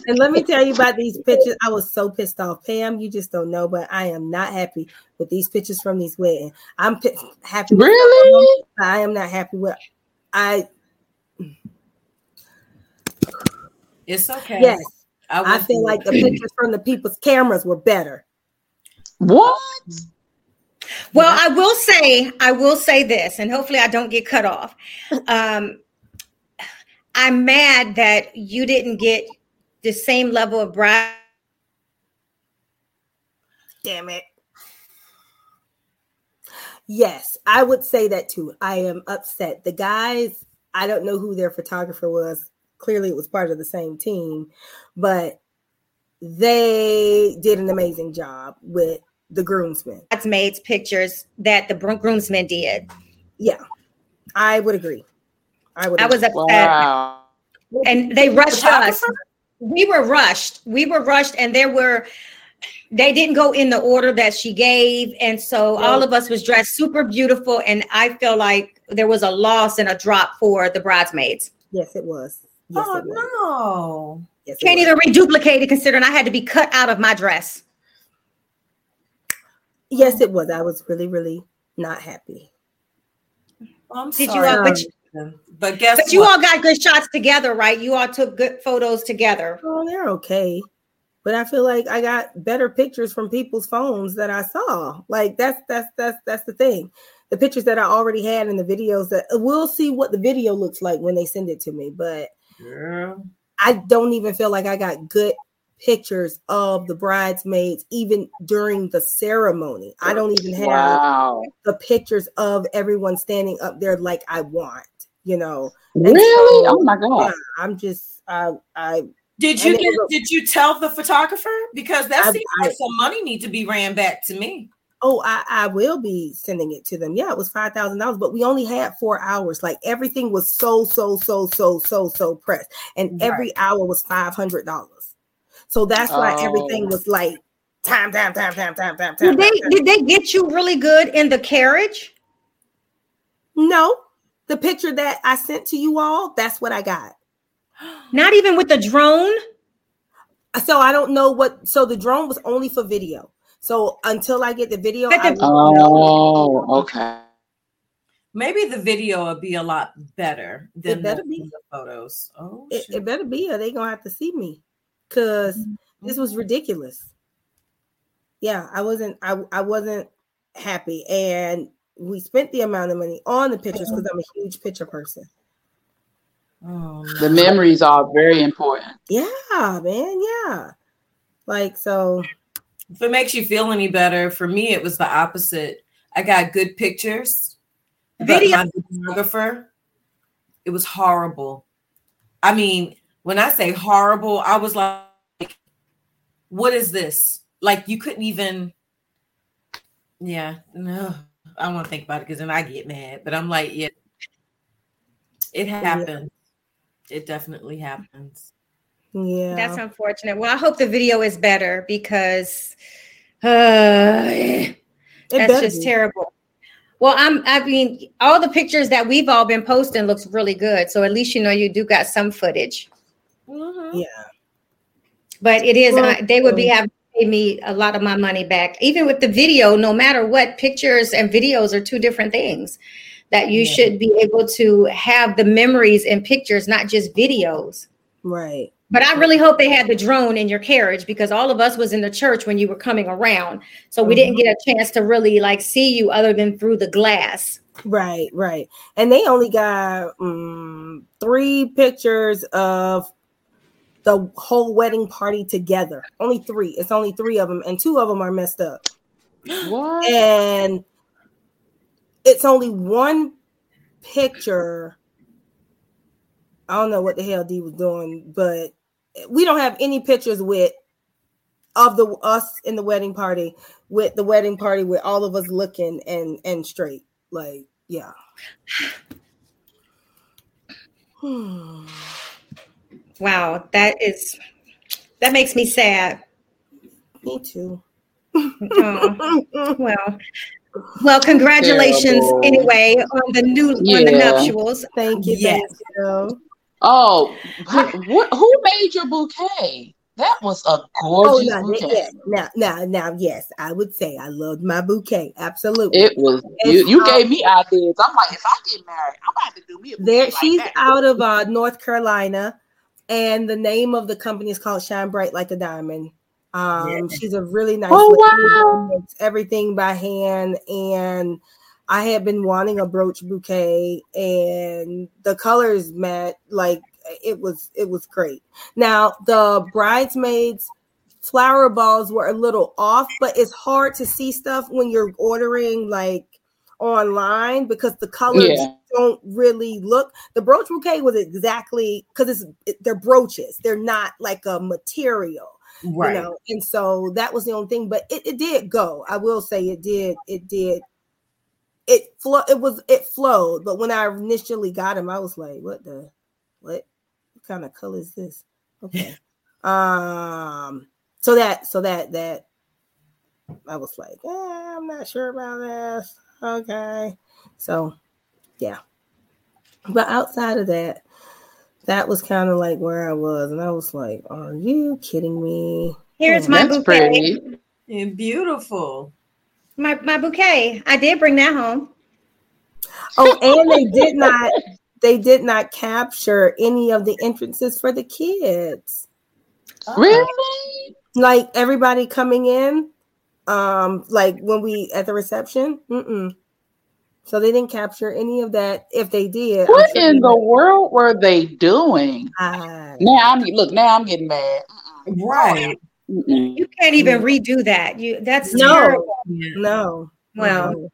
And let me tell you about these pictures. I was so pissed off, Pam. You just don't know, but I am not happy with these pictures from these weddings. I'm p- happy. Really? I am not happy with. I. It's okay. Yes. I, I feel like the pictures from the people's cameras were better. What? Well, I will say, I will say this, and hopefully I don't get cut off. Um, I'm mad that you didn't get the same level of bride. Damn it. Yes, I would say that too. I am upset. The guys, I don't know who their photographer was clearly it was part of the same team, but they did an amazing job with the groomsmen. That's Bridesmaids pictures that the groomsmen did. Yeah, I would agree. I would. I was upset, wow. and they rushed us. We were rushed. We were rushed, and there were they didn't go in the order that she gave and so all of us was dressed super beautiful and i feel like there was a loss and a drop for the bridesmaids yes it was yes, oh no yes, can't even reduplicate it considering i had to be cut out of my dress yes it was i was really really not happy well, I'm Did sorry. you all, but, um, but guess but you all got good shots together, right? You all took good photos together. Oh, they're okay. But I feel like I got better pictures from people's phones that I saw. Like that's that's that's that's the thing. The pictures that I already had in the videos that we'll see what the video looks like when they send it to me. But yeah. I don't even feel like I got good pictures of the bridesmaids even during the ceremony. I don't even have wow. the pictures of everyone standing up there like I want, you know. really? So, oh my god. Yeah, I'm just I I did you get, was, did you tell the photographer? Because that I, seems I, like some money need to be ran back to me. Oh, I, I will be sending it to them. Yeah, it was five thousand dollars, but we only had four hours. Like everything was so, so, so, so, so, so pressed. And every right. hour was five hundred dollars. So that's why oh. everything was like time, time, time, time, time, time, time. Did they time. did they get you really good in the carriage? No. The picture that I sent to you all, that's what I got. Not even with the drone? So I don't know what so the drone was only for video. So until I get the video, I oh, know. okay. Maybe the video will be a lot better than it better the, be. the photos. Oh, it, it, better be, or they gonna have to see me because mm-hmm. this was ridiculous. Yeah, I wasn't I, I wasn't happy. And we spent the amount of money on the pictures because I'm a huge picture person. Oh, the memories are very important. Yeah, man. Yeah. Like, so. If it makes you feel any better, for me, it was the opposite. I got good pictures. Video. my photographer, it was horrible. I mean, when I say horrible, I was like, what is this? Like you couldn't even yeah, no. I don't want to think about it because then I get mad. But I'm like, yeah, it happens. It definitely happens. Yeah. That's unfortunate. Well, I hope the video is better because uh, that's just be. terrible. Well, I'm I mean, all the pictures that we've all been posting looks really good. So at least you know you do got some footage. Mm-hmm. Yeah. But it is, well, uh, they would be having pay me a lot of my money back. Even with the video, no matter what, pictures and videos are two different things. That you yeah. should be able to have the memories and pictures, not just videos. Right. But I really hope they had the drone in your carriage because all of us was in the church when you were coming around. So we mm-hmm. didn't get a chance to really like see you other than through the glass. Right, right. And they only got um, three pictures of the whole wedding party together. Only three. It's only three of them, and two of them are messed up. What? And it's only one picture. I don't know what the hell D was doing, but we don't have any pictures with of the us in the wedding party with the wedding party with all of us looking and and straight. Like, yeah. Wow, that is that makes me sad. Me too. oh, well, well, congratulations Terrible. anyway on the new yeah. on the nuptials. Thank you. Yes. Thank you. Oh, what, who made your bouquet? That was a gorgeous oh, no, bouquet. Yeah, now, now, now, yes, I would say I loved my bouquet. Absolutely. It was you. You um, gave me ideas. I'm like, if I get married, I'm gonna have to do me a bouquet there. Like she's that. out of uh, North Carolina and the name of the company is called Shine Bright Like a Diamond. Um, yeah. She's a really nice. Oh wow! Everything by hand, and I had been wanting a brooch bouquet, and the colors met like it was it was great. Now the bridesmaids flower balls were a little off, but it's hard to see stuff when you're ordering like online because the colors yeah. don't really look. The brooch bouquet was exactly because it's it, they're brooches. They're not like a material, right? You know, and so that was the only thing. But it, it did go. I will say it did. It did. It flow. It was it flowed. But when I initially got him, I was like, "What the what? What kind of color is this?" Okay. um. So that so that that I was like, eh, I'm not sure about this. Okay. So, yeah. But outside of that, that was kind of like where I was. And I was like, are you kidding me? Here's my That's bouquet. Pretty. And beautiful. My, my bouquet. I did bring that home. Oh, and they did not they did not capture any of the entrances for the kids. Really? Like everybody coming in, um, like when we at the reception. Mm-mm. So they didn't capture any of that. If they did, what sure in the world were they doing? now I'm look. Now I'm getting mad. Right. You can't even mm. redo that. You that's no, terrible. no. Well,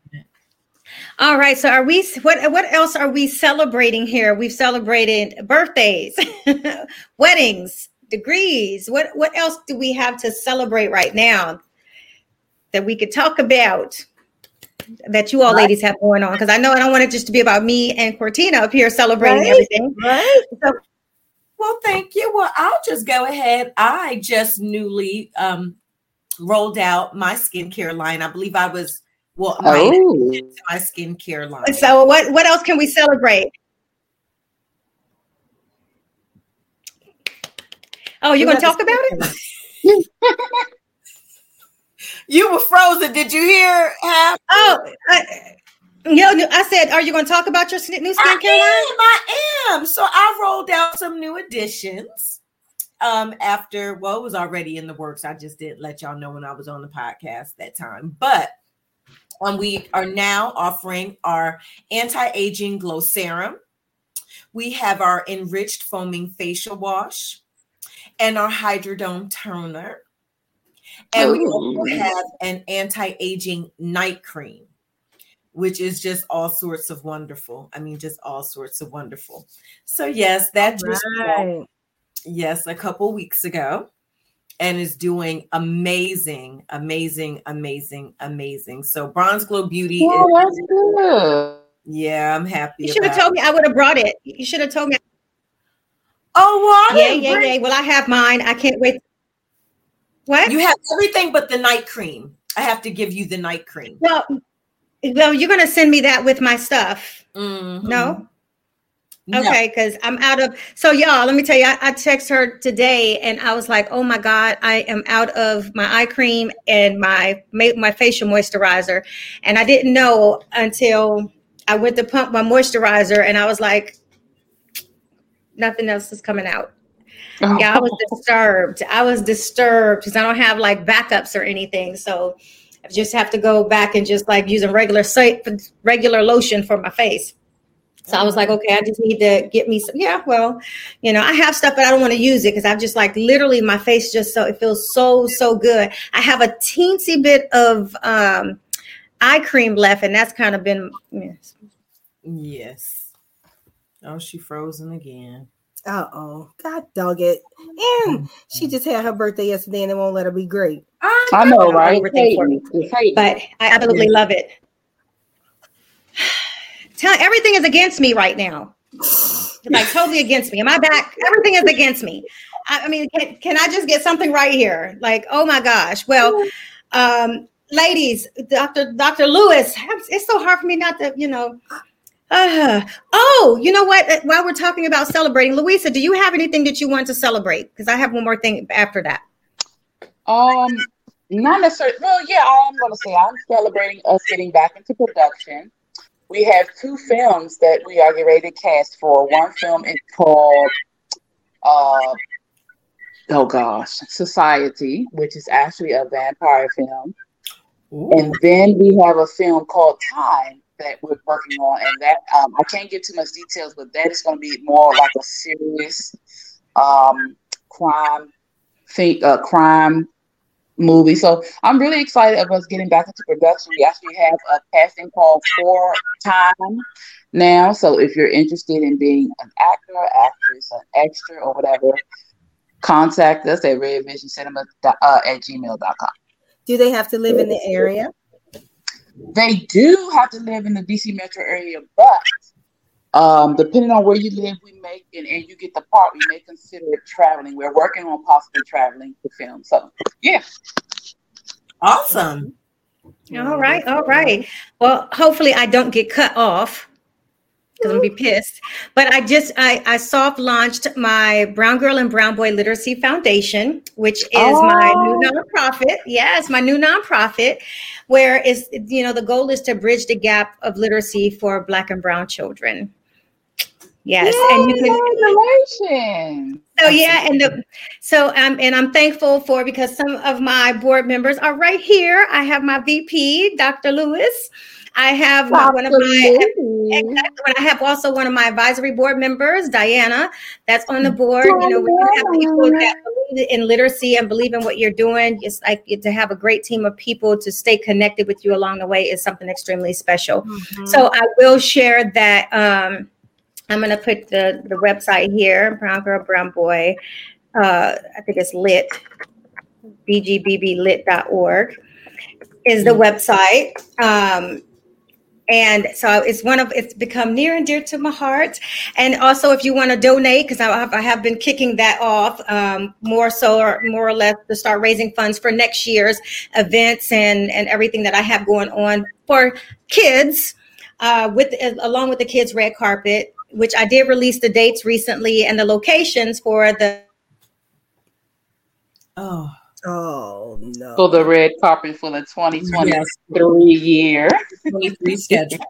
all right. So are we what what else are we celebrating here? We've celebrated birthdays, weddings, degrees. What what else do we have to celebrate right now that we could talk about? that you all right. ladies have going on because I know I don't want it just to be about me and Cortina up here celebrating right. everything. Right. So, well, thank you. Well, I'll just go ahead. I just newly um, rolled out my skincare line. I believe I was well my, oh. my skincare line. So what what else can we celebrate? Oh, you're going to talk about it? You were frozen. Did you hear? Half? Oh, I, you know, I said, are you going to talk about your new skincare I am, I am. So I rolled out some new additions um after well it was already in the works. I just didn't let y'all know when i was on the podcast that time. But um, we are now offering our anti-aging glow serum. We have our enriched foaming facial wash and our hydrodome toner. And we also have an anti-aging night cream, which is just all sorts of wonderful. I mean, just all sorts of wonderful. So yes, that just right. yes, a couple weeks ago and is doing amazing, amazing, amazing, amazing. So Bronze Glow Beauty. Oh, is, that's good. Yeah, I'm happy. You should have told me. I would have brought it. You should have told me. Oh, well, yeah, yeah, bring- yeah. Well, I have mine. I can't wait. What? You have everything but the night cream. I have to give you the night cream. Well, well, you're gonna send me that with my stuff. Mm-hmm. No. Okay, because I'm out of so y'all. Let me tell you, I, I text her today, and I was like, "Oh my god, I am out of my eye cream and my my facial moisturizer," and I didn't know until I went to pump my moisturizer, and I was like, "Nothing else is coming out." Oh. Yeah, I was disturbed. I was disturbed because I don't have like backups or anything. So I just have to go back and just like using regular soap, regular lotion for my face. So I was like, okay, I just need to get me some. Yeah, well, you know, I have stuff, but I don't want to use it because I've just like literally my face just so it feels so so good. I have a teensy bit of um, eye cream left, and that's kind of been yes. yes. Oh, she frozen again. Uh oh, God dog it. And she just had her birthday yesterday and it won't let her be great. I, I know, right? But I absolutely love it. Tell everything is against me right now. like totally against me. Am I back? Everything is against me. I, I mean, can, can I just get something right here? Like, oh my gosh. Well, um, ladies, Dr. Dr. Lewis, it's so hard for me not to, you know, uh, oh, you know what? While we're talking about celebrating, Louisa, do you have anything that you want to celebrate? Because I have one more thing after that. Um, not necessarily. Well, yeah, I'm going to say I'm celebrating us getting back into production. We have two films that we are getting ready to cast for. One film is called, uh, oh gosh, Society, which is actually a vampire film. Ooh. And then we have a film called Time, that we're working on, and that um, I can't give too much details, but that is going to be more like a serious um, crime, fake uh, crime movie. So I'm really excited of us getting back into production. We actually have a casting call for time now. So if you're interested in being an actor, actress, an extra, or whatever, contact us at redvisioncinema uh, at gmail.com. Do they have to live in the area? They do have to live in the DC metro area, but um, depending on where you live, we may and, and you get the part, we may consider traveling. We're working on possibly traveling to film. So yeah. Awesome. All right, all right. Well, hopefully I don't get cut off because I'm gonna be pissed. But I just I, I soft launched my Brown Girl and Brown Boy Literacy Foundation, which is oh. my new oh. nonprofit. Yes, my new nonprofit, where is you know the goal is to bridge the gap of literacy for Black and Brown children. Yes, Yay, and you can. So yeah, and the so um and I'm thankful for because some of my board members are right here. I have my VP, Dr. Lewis. I have one of my exactly, I have also one of my advisory board members, Diana, that's on the board. You know, when you have people that believe in literacy and believe in what you're doing, it's like to have a great team of people to stay connected with you along the way is something extremely special. Mm-hmm. So I will share that. Um, I'm going to put the the website here, Brown Girl Brown Boy. Uh, I think it's lit, bgbblit.org is the mm-hmm. website. Um, and so it's one of it's become near and dear to my heart. And also if you want to donate because I, I, have been kicking that off um, more so or more or less to start raising funds for next year's events and and everything that i have going on for kids uh, with along with the kids red carpet which i did release the dates recently and the locations for the oh Oh no! For the red carpet for the 2023 yes. year. 23 schedule.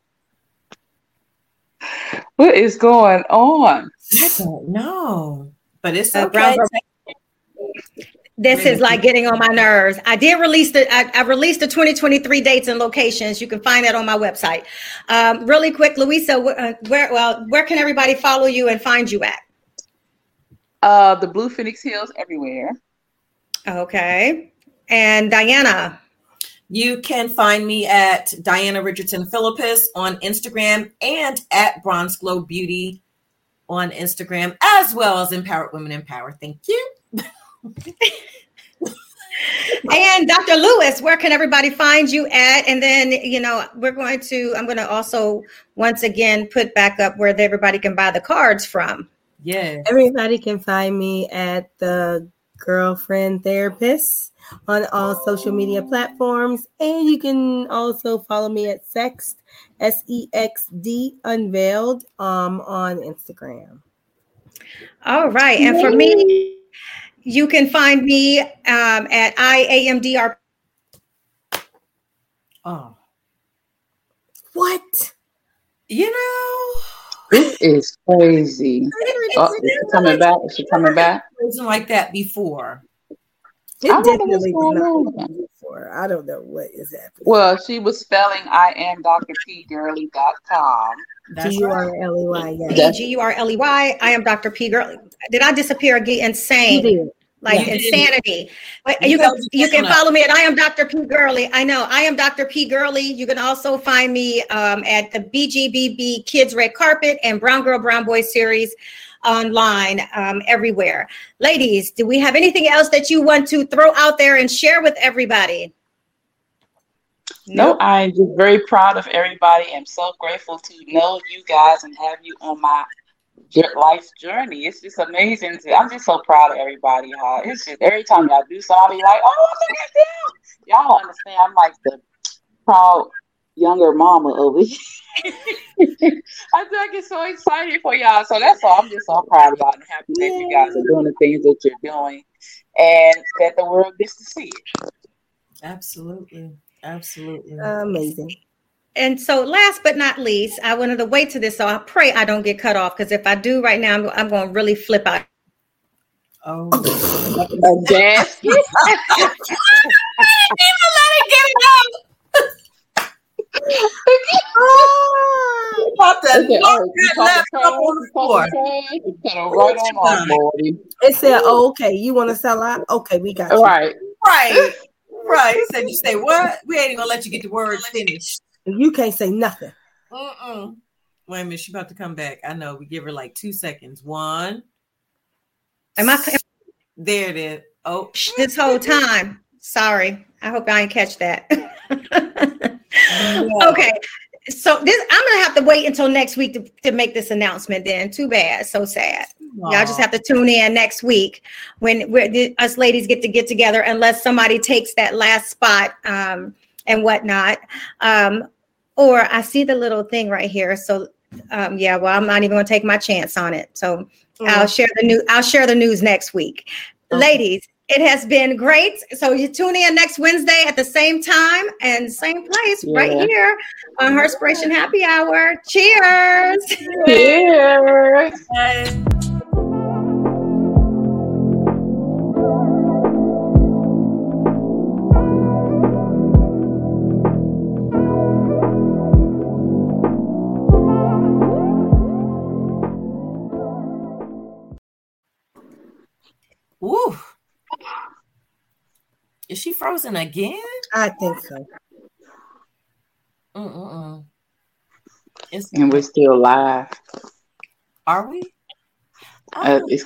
What is going on? I don't know, but it's okay. This is like getting on my nerves. I did release the I, I, released the 2023 dates and locations. You can find that on my website. Um, really quick, Louisa, uh, where well where can everybody follow you and find you at? Uh, the Blue Phoenix Hills everywhere. Okay. And Diana. You can find me at Diana Richardson Philippus on Instagram and at Bronze Glow Beauty on Instagram, as well as Empowered Women Empower. Thank you. and Dr. Lewis, where can everybody find you at? And then, you know, we're going to, I'm going to also once again put back up where everybody can buy the cards from. Yeah. Everybody can find me at the girlfriend therapist on all social media platforms. And you can also follow me at Sext, S E X D Unveiled um, on Instagram. All right. And for me, you can find me um, at IAMDR. Oh. What? You know, this is crazy. Oh, is she coming back? Is she coming back? Wasn't like that before. It I definitely was not before. I don't know what is happening. Well, she was spelling I am Dr. P Gurley.com. G U R L E Y. G U R L E Y. I am Dr. P Gurley. Did I disappear again? Insane like yeah. insanity. But you can you can follow me at I am Dr. P Gurley. I know I am Dr. P Gurley. You can also find me um, at the BGBB Kids Red Carpet and Brown Girl Brown Boy series online um, everywhere. Ladies, do we have anything else that you want to throw out there and share with everybody? No, nope. I'm just very proud of everybody. I'm so grateful to know you guys and have you on my life's journey. It's just amazing. To, I'm just so proud of everybody. How it's just every time y'all do something, I'll be like, oh, look at them. Y'all understand? I'm like the proud younger mama over here. I just get so excited for y'all. So that's all. I'm just so proud of y'all and happy that you guys are doing the things that you're doing and that the world gets to see it. Absolutely. Absolutely. Amazing and so last but not least, I wanted to wait to this, so I pray I don't get cut off because if I do right now, I'm, I'm going to really flip out. Oh, a gas! even let it get it out. oh, about okay, oh, that on the floor. Right It said, oh, "Okay, you want to sell out? Okay, we got you." Right, right, right. It said, "You say what? We ain't even gonna let you get the words finished." You can't say nothing. Uh-uh. Wait a minute, she about to come back. I know. We give her like two seconds. One. Am I? There it is. Oh, this whole time. Sorry. I hope I didn't catch that. Okay. So this, I'm gonna have to wait until next week to, to make this announcement. Then, too bad. So sad. Aww. Y'all just have to tune in next week when we're, the, us ladies get to get together, unless somebody takes that last spot um, and whatnot. Um, or I see the little thing right here. So um, yeah, well, I'm not even going to take my chance on it. So mm-hmm. I'll share the new. I'll share the news next week, okay. ladies. It has been great. So you tune in next Wednesday at the same time and same place yeah. right here on Herspiration Happy Hour. Cheers. Cheers. Bye. Ooh. Is she frozen again? I think so. Mm-mm. and we're still live. Are we? Uh, it's